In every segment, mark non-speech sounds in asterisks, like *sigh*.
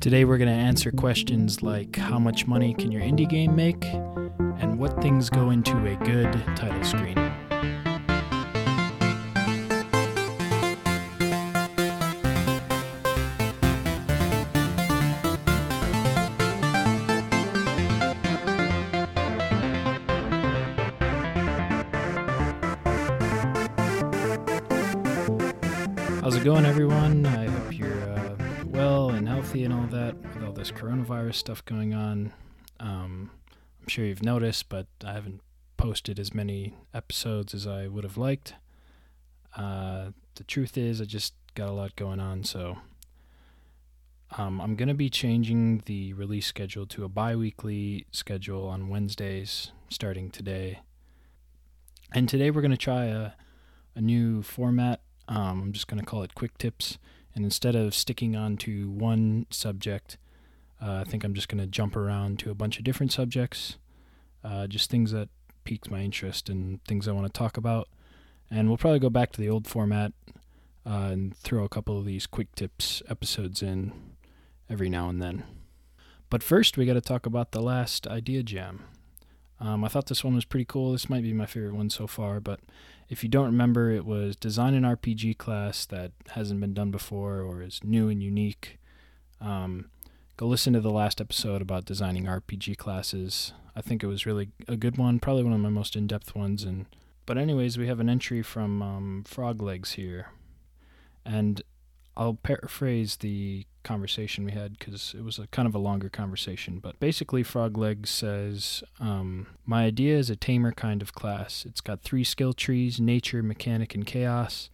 Today we're going to answer questions like how much money can your indie game make and what things go into a good title screen. How's it going, everyone? Coronavirus stuff going on. Um, I'm sure you've noticed, but I haven't posted as many episodes as I would have liked. Uh, the truth is, I just got a lot going on, so um, I'm going to be changing the release schedule to a bi weekly schedule on Wednesdays starting today. And today we're going to try a, a new format um, I'm just going to call it quick tips. And instead of sticking on to one subject, uh, I think I'm just going to jump around to a bunch of different subjects, uh, just things that piqued my interest and things I want to talk about. And we'll probably go back to the old format uh, and throw a couple of these quick tips episodes in every now and then. But first, we got to talk about the last idea jam. Um, I thought this one was pretty cool. This might be my favorite one so far, but if you don't remember, it was design an RPG class that hasn't been done before or is new and unique. Um, go listen to the last episode about designing RPG classes. I think it was really a good one, probably one of my most in-depth ones. And but anyways, we have an entry from um, Frog Legs here, and I'll paraphrase the conversation we had because it was a kind of a longer conversation. But basically, Frogleg says, um, My idea is a tamer kind of class. It's got three skill trees nature, mechanic, and chaos.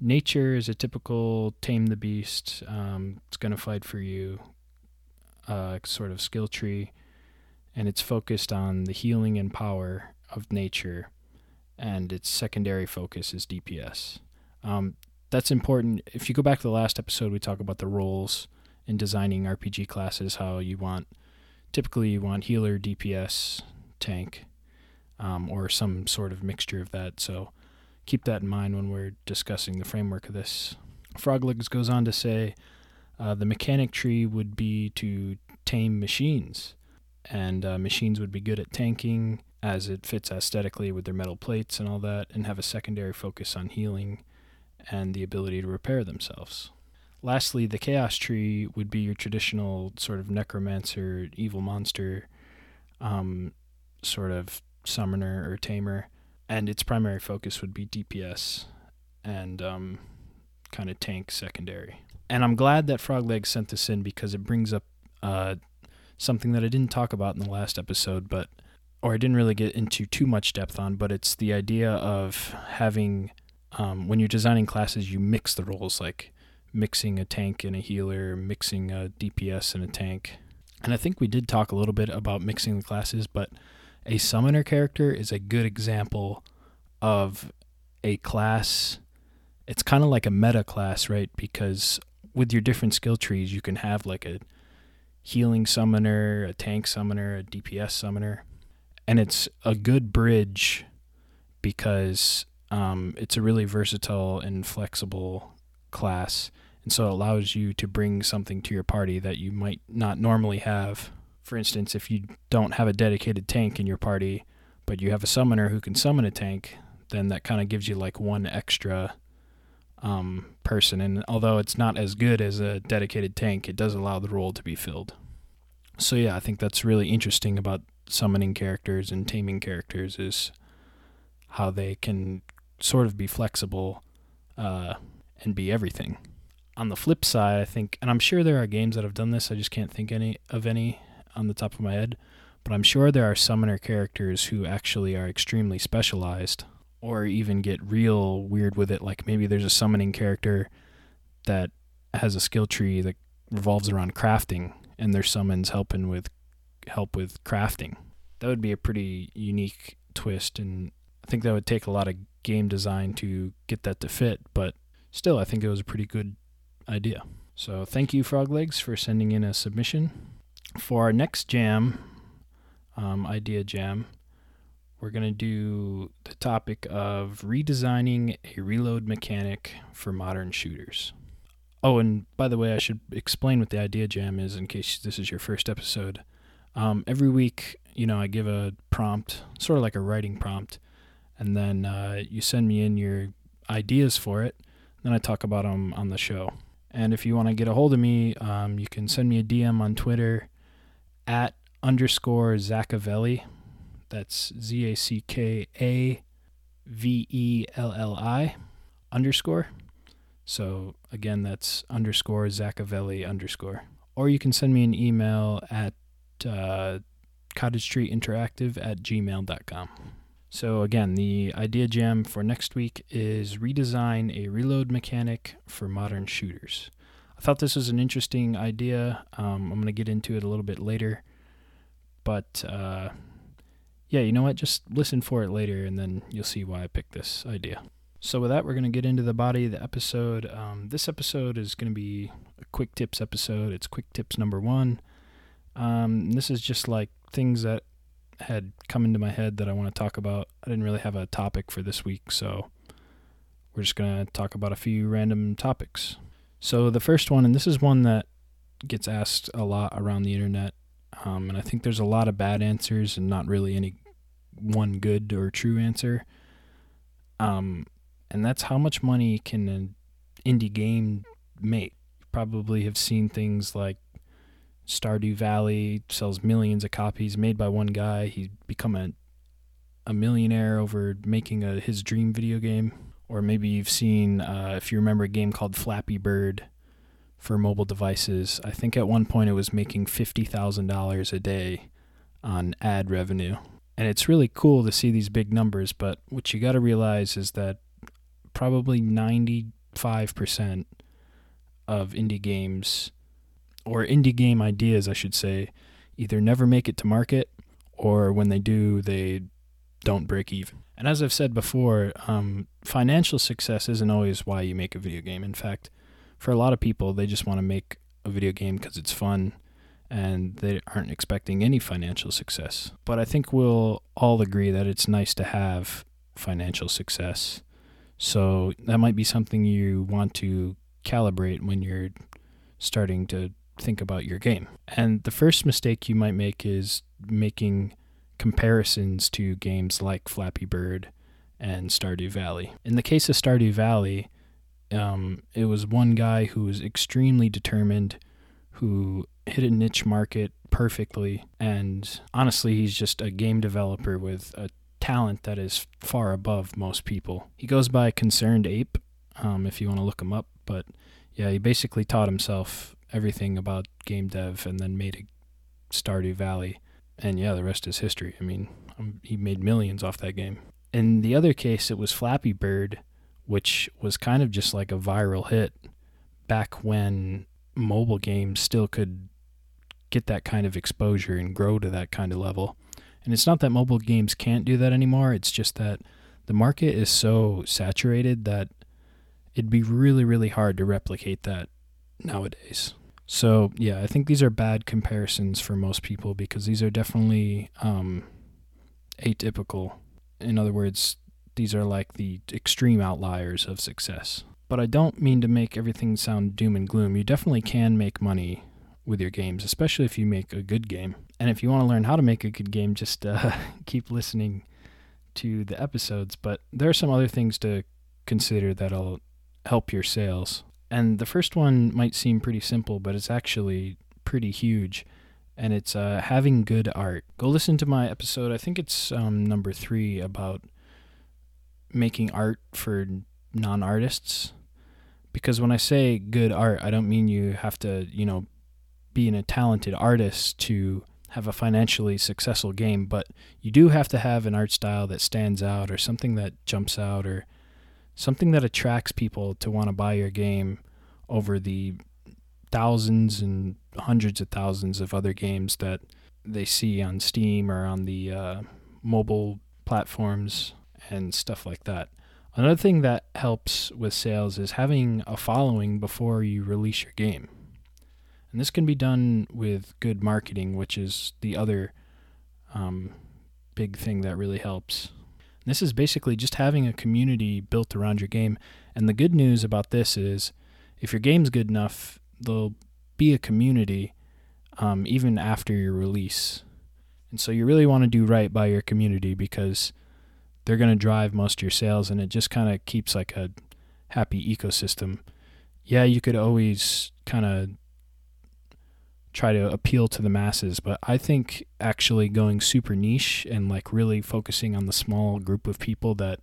Nature is a typical tame the beast, um, it's going to fight for you uh, sort of skill tree, and it's focused on the healing and power of nature, and its secondary focus is DPS. Um, that's important. If you go back to the last episode, we talk about the roles in designing RPG classes. How you want, typically, you want healer, DPS, tank, um, or some sort of mixture of that. So keep that in mind when we're discussing the framework of this. Froglegs goes on to say uh, the mechanic tree would be to tame machines, and uh, machines would be good at tanking as it fits aesthetically with their metal plates and all that, and have a secondary focus on healing and the ability to repair themselves. Lastly, the Chaos Tree would be your traditional sort of necromancer, evil monster, um, sort of summoner or tamer, and its primary focus would be DPS and um, kind of tank secondary. And I'm glad that Frogleg sent this in because it brings up uh, something that I didn't talk about in the last episode, but or I didn't really get into too much depth on, but it's the idea of having um, when you're designing classes, you mix the roles, like mixing a tank and a healer, mixing a DPS and a tank. And I think we did talk a little bit about mixing the classes, but a summoner character is a good example of a class. It's kind of like a meta class, right? Because with your different skill trees, you can have like a healing summoner, a tank summoner, a DPS summoner. And it's a good bridge because um, it's a really versatile and flexible class, and so it allows you to bring something to your party that you might not normally have. For instance, if you don't have a dedicated tank in your party, but you have a summoner who can summon a tank, then that kind of gives you like one extra um, person. And although it's not as good as a dedicated tank, it does allow the role to be filled. So yeah, I think that's really interesting about summoning characters and taming characters is how they can sort of be flexible uh, and be everything. On the flip side, I think, and I'm sure there are games that have done this. I just can't think any of any on the top of my head, but I'm sure there are summoner characters who actually are extremely specialized, or even get real weird with it. Like maybe there's a summoning character that has a skill tree that revolves around crafting, and their summons helping with help with crafting. That would be a pretty unique twist, and I think that would take a lot of game design to get that to fit, but still, I think it was a pretty good idea. So thank you, Froglegs, for sending in a submission. For our next jam, um, idea jam, we're going to do the topic of redesigning a reload mechanic for modern shooters. Oh, and by the way, I should explain what the Idea Jam is in case this is your first episode. Um, every week, you know, I give a prompt, sort of like a writing prompt, and then uh, you send me in your ideas for it. Then I talk about them on the show. And if you want to get a hold of me, um, you can send me a DM on Twitter at underscore Zackavelli. That's Z A C K A V E L L I underscore. So again, that's underscore Zackavelli underscore. Or you can send me an email at uh, cottage street interactive at gmail.com. So again, the idea jam for next week is redesign a reload mechanic for modern shooters. I thought this was an interesting idea. Um, I'm going to get into it a little bit later. But uh, yeah, you know what? Just listen for it later and then you'll see why I picked this idea. So, with that, we're going to get into the body of the episode. Um, this episode is going to be a quick tips episode. It's quick tips number one. Um, this is just like things that had come into my head that I want to talk about. I didn't really have a topic for this week, so we're just going to talk about a few random topics. So, the first one, and this is one that gets asked a lot around the internet, um, and I think there's a lot of bad answers and not really any one good or true answer. Um, and that's how much money can an indie game make. You probably have seen things like Stardew Valley sells millions of copies made by one guy. He's become a a millionaire over making a his dream video game. Or maybe you've seen, uh, if you remember, a game called Flappy Bird for mobile devices. I think at one point it was making fifty thousand dollars a day on ad revenue, and it's really cool to see these big numbers. But what you got to realize is that probably 95% of indie games, or indie game ideas, I should say, either never make it to market or when they do, they don't break even. And as I've said before, um, financial success isn't always why you make a video game. In fact, for a lot of people, they just want to make a video game because it's fun and they aren't expecting any financial success. But I think we'll all agree that it's nice to have financial success so that might be something you want to calibrate when you're starting to think about your game. And the first mistake you might make is making comparisons to games like Flappy Bird and Stardew Valley. In the case of Stardew Valley, um, it was one guy who was extremely determined, who hit a niche market perfectly, and honestly, he's just a game developer with a talent that is far above most people. He goes by Concerned Ape, um, if you want to look him up. But yeah, he basically taught himself everything about game dev and then made a Stardew Valley. And yeah, the rest is history. I mean, um, he made millions off that game. In the other case, it was Flappy Bird, which was kind of just like a viral hit back when mobile games still could get that kind of exposure and grow to that kind of level. And it's not that mobile games can't do that anymore. It's just that the market is so saturated that it'd be really, really hard to replicate that nowadays. So, yeah, I think these are bad comparisons for most people because these are definitely um, atypical. In other words, these are like the extreme outliers of success. But I don't mean to make everything sound doom and gloom. You definitely can make money with your games, especially if you make a good game. And if you want to learn how to make a good game, just uh, *laughs* keep listening to the episodes. But there are some other things to consider that'll help your sales. And the first one might seem pretty simple, but it's actually pretty huge. And it's uh, having good art. Go listen to my episode. I think it's um, number three about making art for non artists. Because when I say good art, I don't mean you have to, you know, being a talented artist to have a financially successful game, but you do have to have an art style that stands out or something that jumps out or something that attracts people to want to buy your game over the thousands and hundreds of thousands of other games that they see on Steam or on the uh, mobile platforms and stuff like that. Another thing that helps with sales is having a following before you release your game. And this can be done with good marketing, which is the other um, big thing that really helps. This is basically just having a community built around your game. And the good news about this is if your game's good enough, there'll be a community um, even after your release. And so you really want to do right by your community because they're going to drive most of your sales and it just kind of keeps like a happy ecosystem. Yeah, you could always kind of try to appeal to the masses, but I think actually going super niche and like really focusing on the small group of people that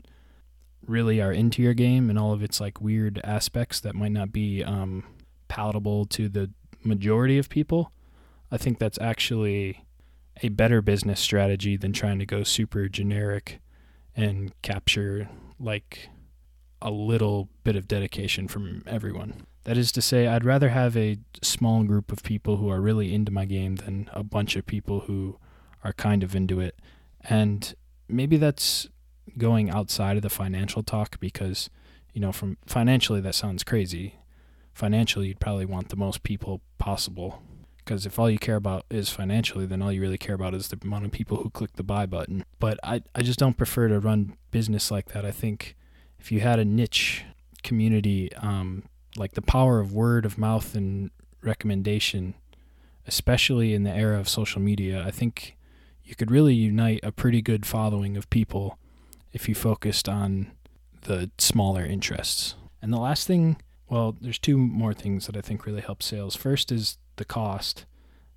really are into your game and all of its like weird aspects that might not be um, palatable to the majority of people, I think that's actually a better business strategy than trying to go super generic and capture like a little bit of dedication from everyone. That is to say, I'd rather have a small group of people who are really into my game than a bunch of people who are kind of into it. And maybe that's going outside of the financial talk because, you know, from financially, that sounds crazy. Financially, you'd probably want the most people possible because if all you care about is financially, then all you really care about is the amount of people who click the buy button. But I, I just don't prefer to run business like that. I think if you had a niche community, um, like the power of word of mouth and recommendation, especially in the era of social media, I think you could really unite a pretty good following of people if you focused on the smaller interests. And the last thing, well, there's two more things that I think really help sales. First is the cost.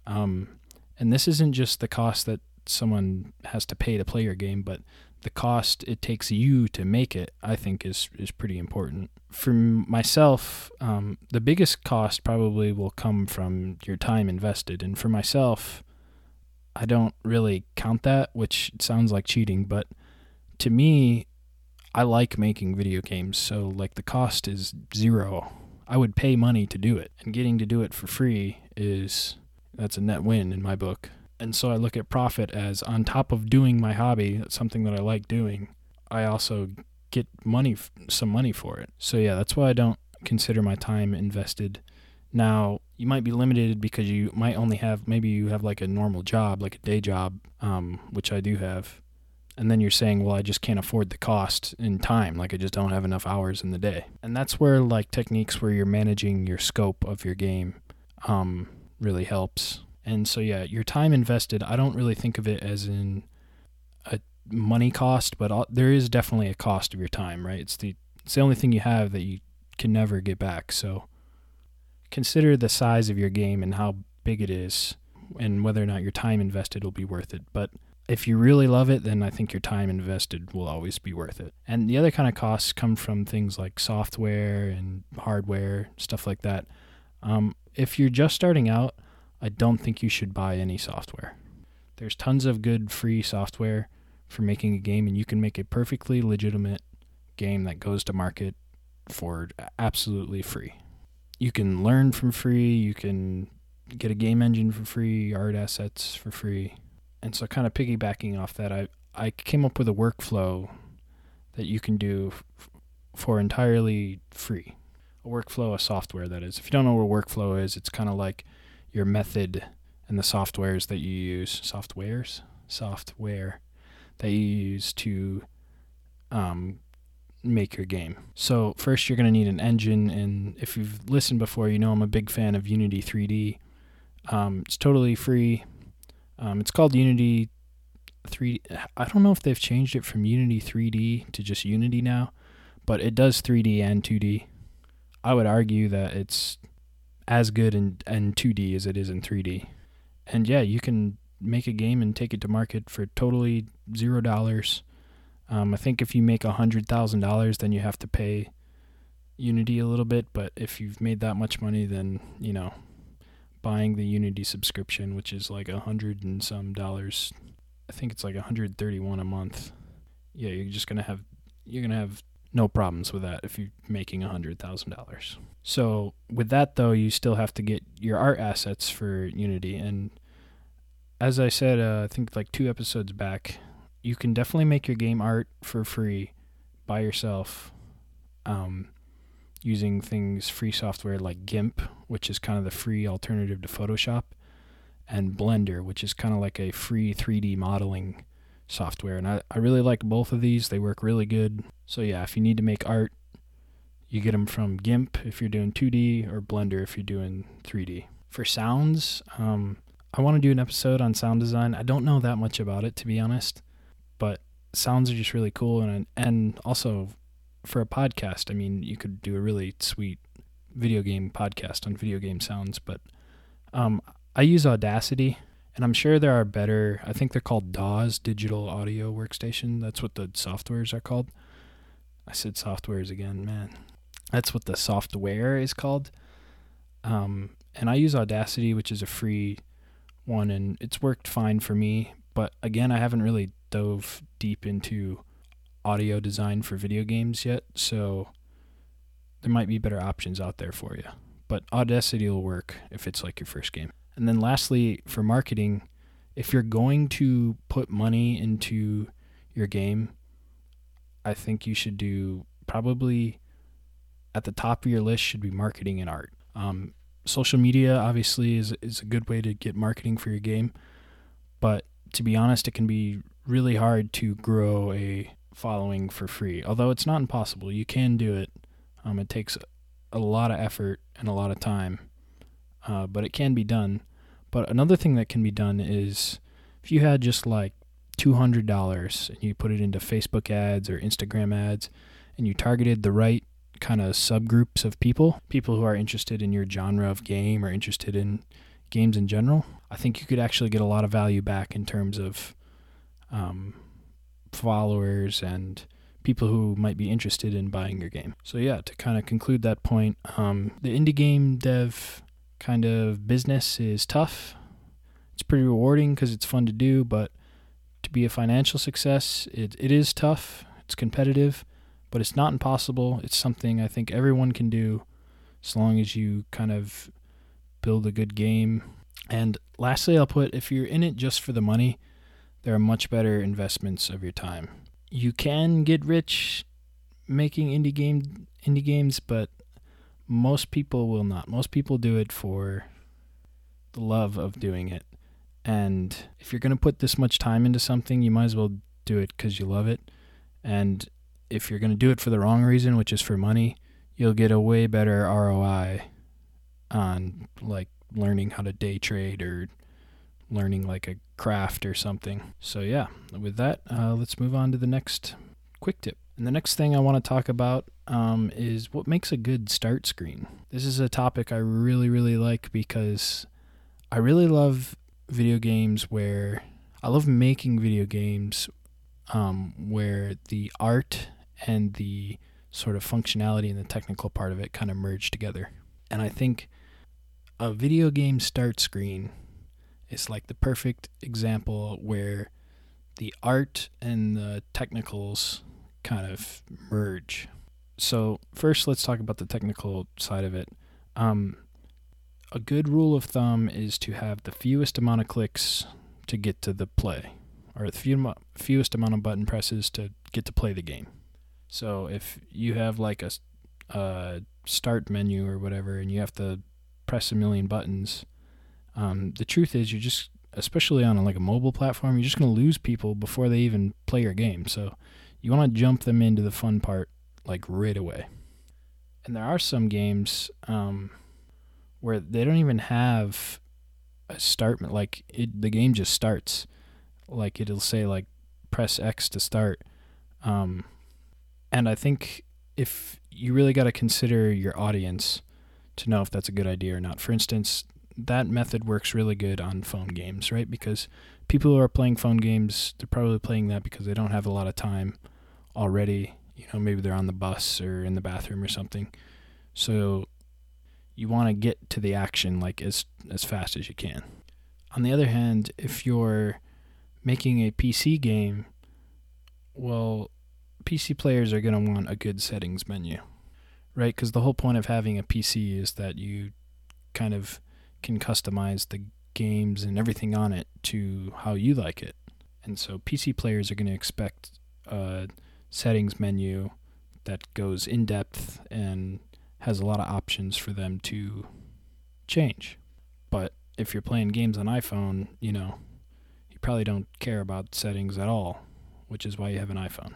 Um, and this isn't just the cost that someone has to pay to play your game, but the cost it takes you to make it, I think, is is pretty important. For myself, um, the biggest cost probably will come from your time invested, and for myself, I don't really count that, which sounds like cheating, but to me, I like making video games, so like the cost is zero. I would pay money to do it, and getting to do it for free is that's a net win in my book. And so I look at profit as on top of doing my hobby, something that I like doing, I also get money some money for it. So yeah, that's why I don't consider my time invested. Now, you might be limited because you might only have maybe you have like a normal job, like a day job, um, which I do have and then you're saying well i just can't afford the cost in time. Like i just don't have enough hours in the day. And that's where like techniques where you're managing your scope of your game um, really helps. And so yeah your time invested i don't really think of it as in a money cost but there is definitely a cost of your time right? It's the it's the only thing you have that you can never get back. So consider the size of your game and how big it is and whether or not your time invested will be worth it. But if you really love it, then I think your time invested will always be worth it. And the other kind of costs come from things like software and hardware, stuff like that. Um, if you're just starting out, I don't think you should buy any software. There's tons of good free software for making a game, and you can make a perfectly legitimate game that goes to market for absolutely free. You can learn from free, you can get a game engine for free, art assets for free and so kind of piggybacking off that, I I came up with a workflow that you can do f- for entirely free. A workflow, a software that is. If you don't know what workflow is, it's kind of like your method and the softwares that you use, softwares, software that you use to um, make your game. So first, you're going to need an engine, and if you've listened before, you know I'm a big fan of Unity 3D. Um, it's totally free. Um, it's called Unity 3. I don't know if they've changed it from Unity 3D to just Unity now, but it does 3D and 2D. I would argue that it's as good in, in 2D as it is in 3D. And yeah, you can make a game and take it to market for totally zero dollars. Um, I think if you make a hundred thousand dollars, then you have to pay Unity a little bit. But if you've made that much money, then you know buying the Unity subscription, which is like a hundred and some dollars. I think it's like 131 a month. Yeah, you're just gonna have you're gonna have no problems with that if you're making a hundred thousand dollars. So with that though, you still have to get your art assets for Unity, and as I said, uh, I think like two episodes back, you can definitely make your game art for free by yourself. Um, using things free software like GIMP, which is kind of the free alternative to Photoshop, and Blender, which is kind of like a free 3D modeling software. And I, I really like both of these. They work really good. So yeah, if you need to make art, You get them from GIMP if you're doing 2D or Blender if you're doing 3D. For sounds, um, I want to do an episode on sound design. I don't know that much about it to be honest, but sounds are just really cool and and also for a podcast, I mean, you could do a really sweet video game podcast on video game sounds, but um, I use Audacity and I'm sure there are better. I think they're called DAWs, Digital Audio Workstation. That's what the softwares are called. I said softwares again, man. That's what the software is called. Um, and I use Audacity, which is a free one, and it's worked fine for me. But again, I haven't really dove deep into audio design for video games yet, so there might be better options out there for you. But Audacity will work if it's like your first game. And then lastly, for marketing, if you're going to put money into your game, I think you should do probably at the top of your list should be marketing and art. Um, social media obviously is is a good way to get marketing for your game, but to be honest, it can be really hard to grow a following for free. Although it's not impossible, you can do it. Um, it takes a lot of effort and a lot of time, uh, but it can be done. But another thing that can be done is if you had just like $200 and you put it into Facebook ads or Instagram ads and you targeted the right kind of subgroups of people, people who are interested in your genre of game or interested in games in general, I think you could actually get a lot of value back in terms of um, followers and people who might be interested in buying your game. So, yeah, to kind of conclude that point, um, the indie game dev kind of business is tough. It's pretty rewarding because it's fun to do, but to be a financial success, it, it is tough. It's competitive, but it's not impossible. It's something I think everyone can do as long as you kind of build a good game. And lastly, I'll put if you're in it just for the money, there are much better investments of your time. You can get rich making indie game indie games, but most people will not. Most people do it for the love of doing it. And if you're going to put this much time into something, you might as well do it because you love it. And if you're going to do it for the wrong reason, which is for money, you'll get a way better ROI on like learning how to day trade or learning like a craft or something. So, yeah, with that, uh, let's move on to the next quick tip. And the next thing I want to talk about um, is what makes a good start screen. This is a topic I really, really like because I really love video games where I love making video games um, where the art and the sort of functionality and the technical part of it kind of merge together. And I think a video game start screen is like the perfect example where the art and the technicals kind of merge. So, first, let's talk about the technical side of it. Um, a good rule of thumb is to have the fewest amount of clicks to get to the play, or the few, fewest amount of button presses to get to play the game. So, if you have like a, a start menu or whatever, and you have to press a million buttons, um, the truth is you're just, especially on a, like a mobile platform, you're just going to lose people before they even play your game. So, you want to jump them into the fun part like right away. And there are some games um, where they don't even have a start like it the game just starts like it'll say like press X to start um, and I think if you really got to consider your audience to know if that's a good idea or not for instance that method works really good on phone games right because people who are playing phone games they're probably playing that because they don't have a lot of time already. You know, maybe they're on the bus or in the bathroom or something. So you want to get to the action like as as fast as you can. On the other hand, if you're making a PC game, well, PC players are going to want a good settings menu, right? Because the whole point of having a PC is that you kind of can customize the games and everything on it to how you like it. And so PC players are going to expect a settings menu that goes in depth and has a lot of options for them to change. But if you're playing games on iPhone, you know, you probably don't care about settings at all, which is why you have an iPhone.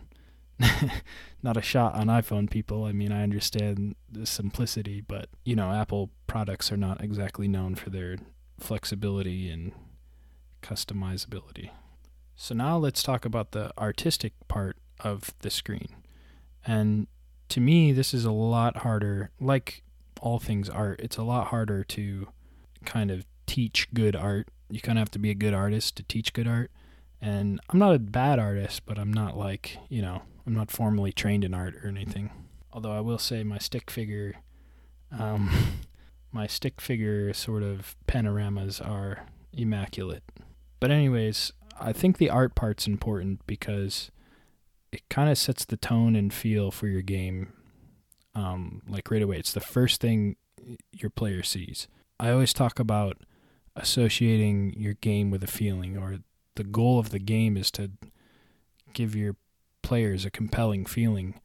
*laughs* not a shot on iPhone people. I mean, I understand the simplicity, but you know, Apple products are not exactly known for their flexibility and customizability. So now let's talk about the artistic part of the screen. And to me, this is a lot harder. Like all things art, it's a lot harder to kind of teach good art. You kind of have to be a good artist to teach good art. And I'm not a bad artist, but I'm not like, you know, I'm not formally trained in art or anything. Although I will say my stick figure, um, *laughs* my stick figure sort of panoramas are immaculate. But, anyways, I think the art part's important because it kind of sets the tone and feel for your game um, like right away. It's the first thing your player sees. I always talk about associating your game with a feeling, or the goal of the game is to give your players a compelling feeling.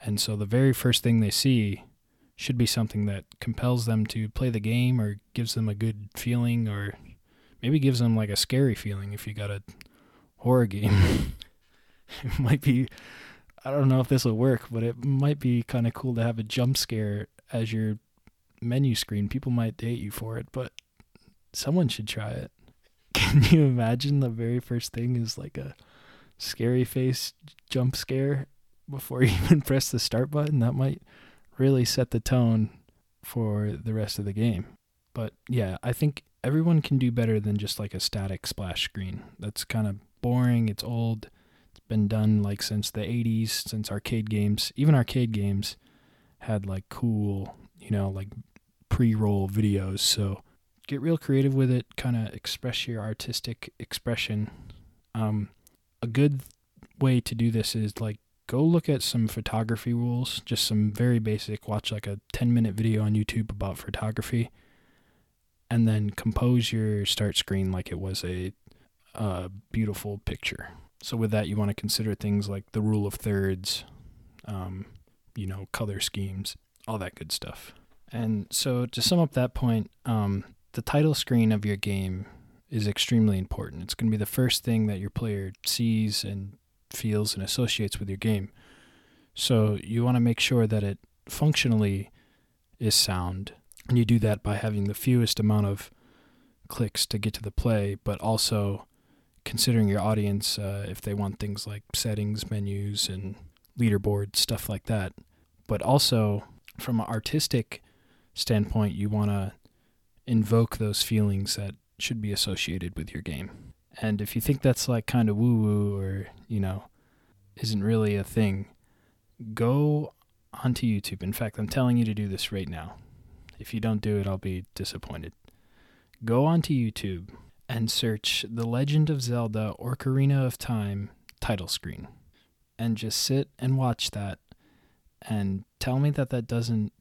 And so the very first thing they see should be something that compels them to play the game or gives them a good feeling or maybe gives them like a scary feeling if you got a horror game. *laughs* it might be I don't know if this will work, but it might be kind of cool to have a jump scare as your menu screen. People might date you for it, but someone should try it. *laughs* Can you imagine the very first thing is like a scary face jump scare before *laughs* you even press the start button? That might really set the tone for the rest of the game. But yeah, I think everyone can do better than just like a static splash screen. That's kind of boring, it's old it's been done like since the 80s, since arcade games, even arcade games had like cool, you know, like pre-roll videos. So get real creative with it, kind of express your artistic expression. Um, a good way to do this is like go look at some photography rules, just some very basic. Watch like a 10 minute video on YouTube about photography, and then compose your start screen like it was a, a beautiful picture. So with that, you want to consider things like the rule of thirds, um, you know, color schemes, all that good stuff. And so to sum up that point, um, the title screen of your game is extremely important. It's going to be the first thing that your player sees and feels and associates with your game. So you want to make sure that it functionally is sound. And you do that by having the fewest amount of clicks to get to the play, but also considering your audience, uh, if they want things like settings, menus, and leaderboard, stuff like that. But also, from an artistic standpoint, you want to invoke those feelings that should be associated with your game. And if you think that's like kind of woo woo or, you know, isn't really a thing, go onto YouTube. In fact, I'm telling you to do this right now. If you don't do it, I'll be disappointed. Go onto YouTube and search The Legend of Zelda Ocarina of Time title screen and just sit and watch that and tell me that that doesn't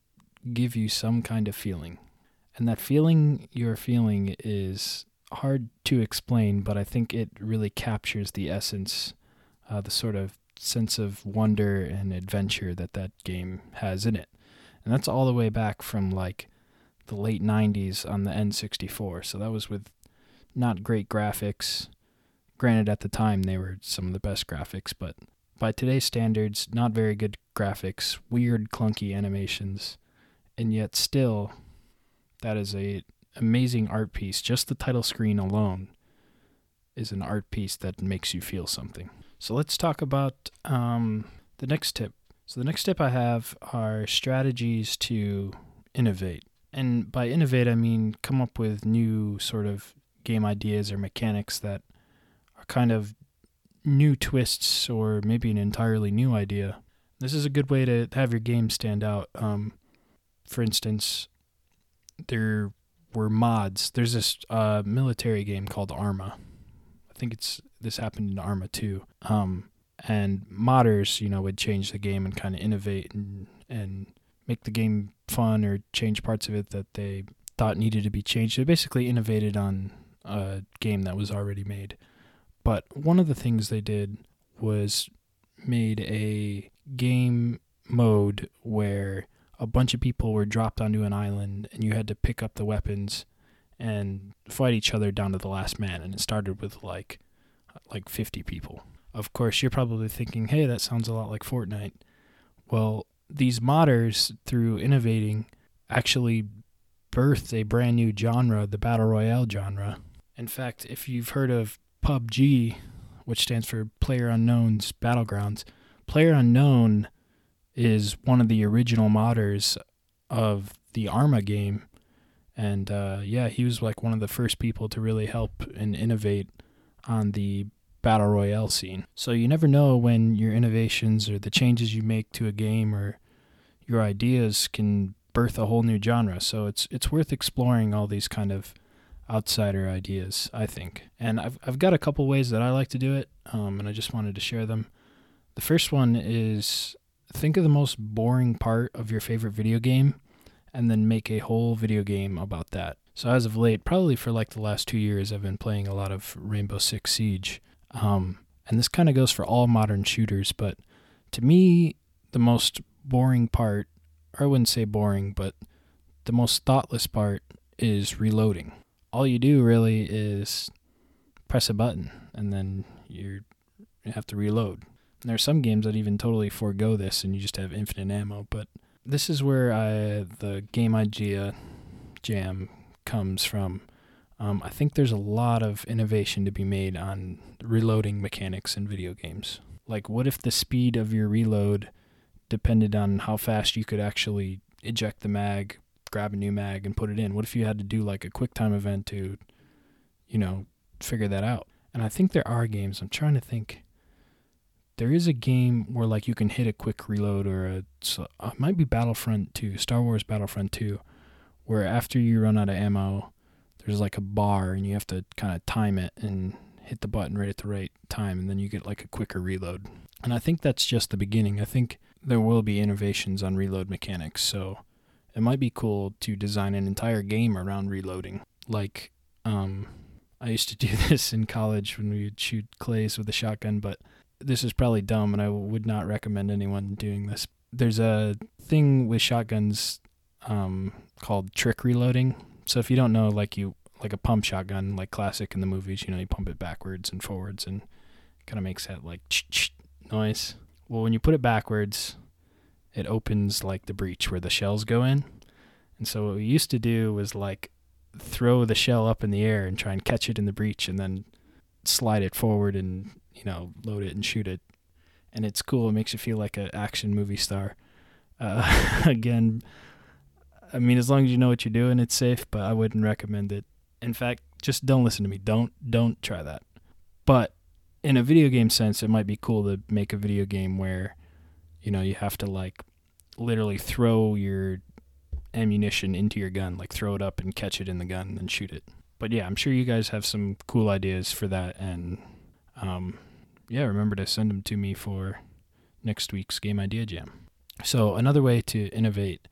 give you some kind of feeling. And that feeling you're feeling is hard to explain, but I think it really captures the essence, uh, the sort of sense of wonder and adventure that that game has in it. And that's all the way back from like the late 90s on the N64. So that was with not great graphics. Granted, at the time they were some of the best graphics, but by today's standards, not very good graphics, weird, clunky animations, and yet still, that is a amazing art piece. Just the title screen alone is an art piece that makes you feel something. So let's talk about um, the next tip. So the next tip I have are strategies to innovate. And by innovate, I mean come up with new sort of game ideas or mechanics that are kind of new twists or maybe an entirely new idea. This is a good way to have your game stand out. Um, for instance, there were mods. There's this uh, military game called Arma. I think it's this happened in Arma 2. Um, and modders, you know, would change the game and kind of innovate and and make the game fun or change parts of it that they thought needed to be changed. They basically innovated on a game that was already made. But one of the things they did was made a game mode where a bunch of people were dropped onto an island and you had to pick up the weapons and fight each other down to the last man and it started with like like 50 people. Of course, you're probably thinking, hey, that sounds a lot like Fortnite. Well, these modders, through innovating, actually birthed a brand new genre, the Battle Royale genre. In fact, if you've heard of PUBG, which stands for Player Unknown's Battlegrounds, Player Unknown is one of the original modders of the Arma game. And uh, yeah, he was like one of the first people to really help and innovate on the battle royale scene. So you never know when your innovations or the changes you make to a game or your ideas can birth a whole new genre. So it's it's worth exploring all these kind of outsider ideas, I think. And I've I've got a couple ways that I like to do it, um, and I just wanted to share them. The first one is think of the most boring part of your favorite video game and then make a whole video game about that. So as of late, probably for like the last two years, I've been playing a lot of Rainbow Six Siege. Um, and this kind of goes for all modern shooters, but to me, the most boring part, or I wouldn't say boring, but the most thoughtless part is reloading. All you do really is press a button and then you have to reload. And there are some games that even totally forego this and you just have infinite ammo, but this is where I, the game idea jam comes from. Um, I think there's a lot of innovation to be made on reloading mechanics in video games. Like, what if the speed of your reload depended on how fast you could actually eject the mag, grab a new mag, and put it in? What if you had to do like a quick time event to, you know, figure that out? And I think there are games. I'm trying to think there is a game where like you can hit a quick reload or a uh, it might be Battlefront 2, Star Wars Battlefront 2, where after you run out of ammo, there's like a bar and you have to kind of time it and hit the button right at the right time and then you get like a quicker reload. And I think that's just the beginning. I think there will be innovations on reload mechanics, so it might be cool to design an entire game around reloading. Like um I used to *laughs* do this in college when we would shoot clays with a shotgun, but this is probably dumb and I would not recommend anyone doing this. There's a thing with shotguns um, called trick reloading. So if you don't know, like you like a pump shotgun, like classic in the movies, you know, you pump it backwards and forwards and kind of makes that like noise. Well, when you put it backwards, it opens like the breech where the shells go in. And so what we used to do was like throw the shell up in the air and try and catch it in the breech and then slide it forward and you know load it and shoot it. And it's cool. It makes you feel like an action movie star. Uh, *laughs* again i mean as long as you know what you're doing it's safe but i wouldn't recommend it. In fact just don't listen to me. Don't don't try that. But in a video game sense it might be cool to make a video game where you know you have to like literally throw your ammunition into your gun like throw it up and catch it in the gun and shoot it. But yeah i'm sure you guys have some cool ideas for that and um, yeah, remember to send them to me for next week's Game Idea Jam. So, another way to innovate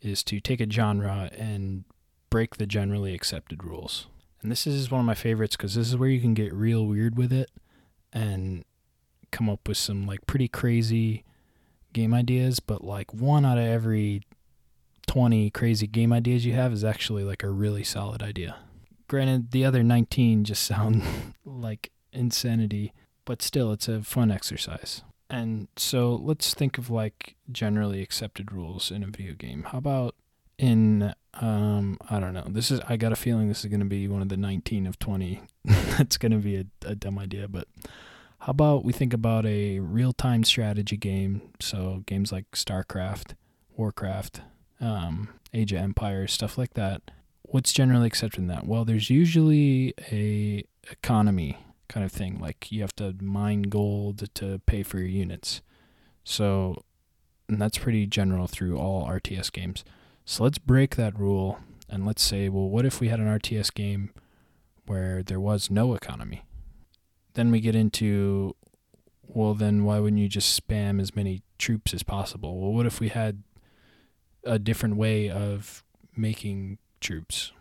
is to take a genre and break the generally accepted rules. And this is one of my favorites because this is where you can get real weird with it and come up with some like pretty crazy game ideas, but like one out of every 20 crazy game ideas you have is actually like a really solid idea. Granted, the other 19 just *laughs* sound like insanity, but still, it's a fun exercise. And so let's think of like generally accepted rules in a video game. How about in um I don't know. This is I got a feeling this is going to be one of the 19 of 20. *laughs* That's going to be a, a dumb idea, but how about we think about a real-time strategy game, so games like StarCraft, Warcraft, um, Age of Empires, stuff like that. What's generally accepted in that? Well, there's usually a economy kind of thing. Like you have to mine gold to pay for your units. So, and that's pretty general through all RTS games. So let's break that rule and let's say, well, what if we had an RTS game where there was no economy? Then we get into, well, then why wouldn't you just spam as many troops as possible? Well, what if we had a different way of making troops?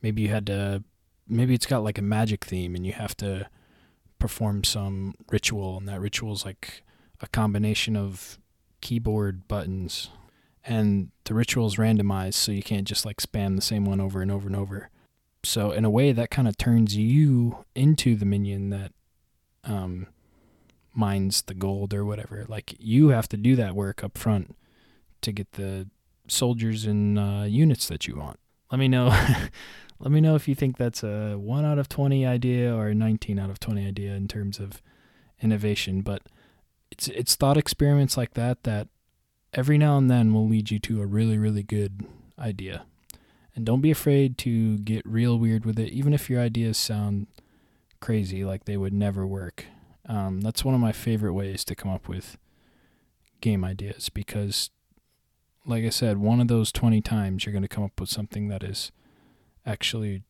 Maybe you had to maybe it's got like a magic theme and you have to perform some ritual and that ritual is like a combination of keyboard buttons and the ritual is randomized so you can't just like spam the same one over and over and over so in a way that kind of turns you into the minion that um, mines the gold or whatever. Like you have to do that work up front to get the soldiers and uh, units that you want. Let me know. *laughs* let me know if you think that's a one out of twenty idea or a nineteen out of twenty idea in terms of innovation. But it's it's thought experiments like that that every now and then will lead you to a really really good idea. And don't be afraid to get real weird with it, even if your ideas sound crazy, like they would never work. Um, that's one of my favorite ways to come up with game ideas because, like I said, one of those 20 times you're going to come up with something that is actually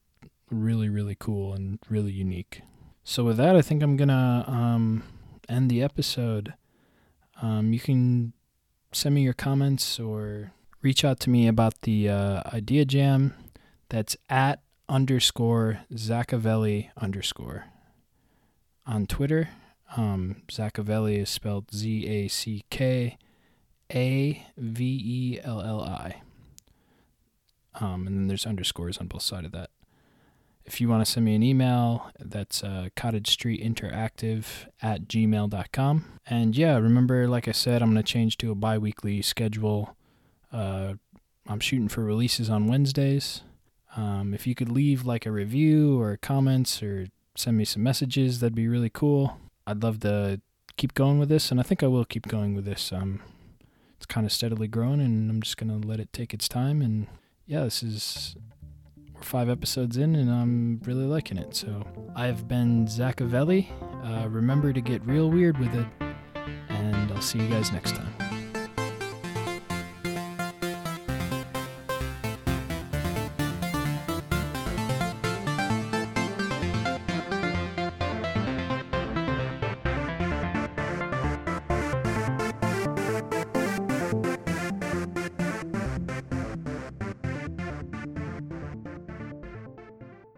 really, really cool and really unique. So, with that, I think I'm going to um, end the episode. Um, you can send me your comments or reach out to me about the uh, idea jam. That's at underscore Zackavelli underscore on Twitter. Um, Zackavelli is spelled Z A C K A V E L L I. Um, and then there's underscores on both sides of that. If you want to send me an email, that's uh, Cottage Street Interactive at gmail.com. And yeah, remember, like I said, I'm going to change to a bi weekly schedule. Uh, I'm shooting for releases on Wednesdays. Um, if you could leave like a review or comments or send me some messages, that'd be really cool. I'd love to keep going with this, and I think I will keep going with this. Um, it's kind of steadily growing, and I'm just gonna let it take its time. And yeah, this is we're five episodes in, and I'm really liking it. So I've been Zackavelli. Uh, remember to get real weird with it, and I'll see you guys next time.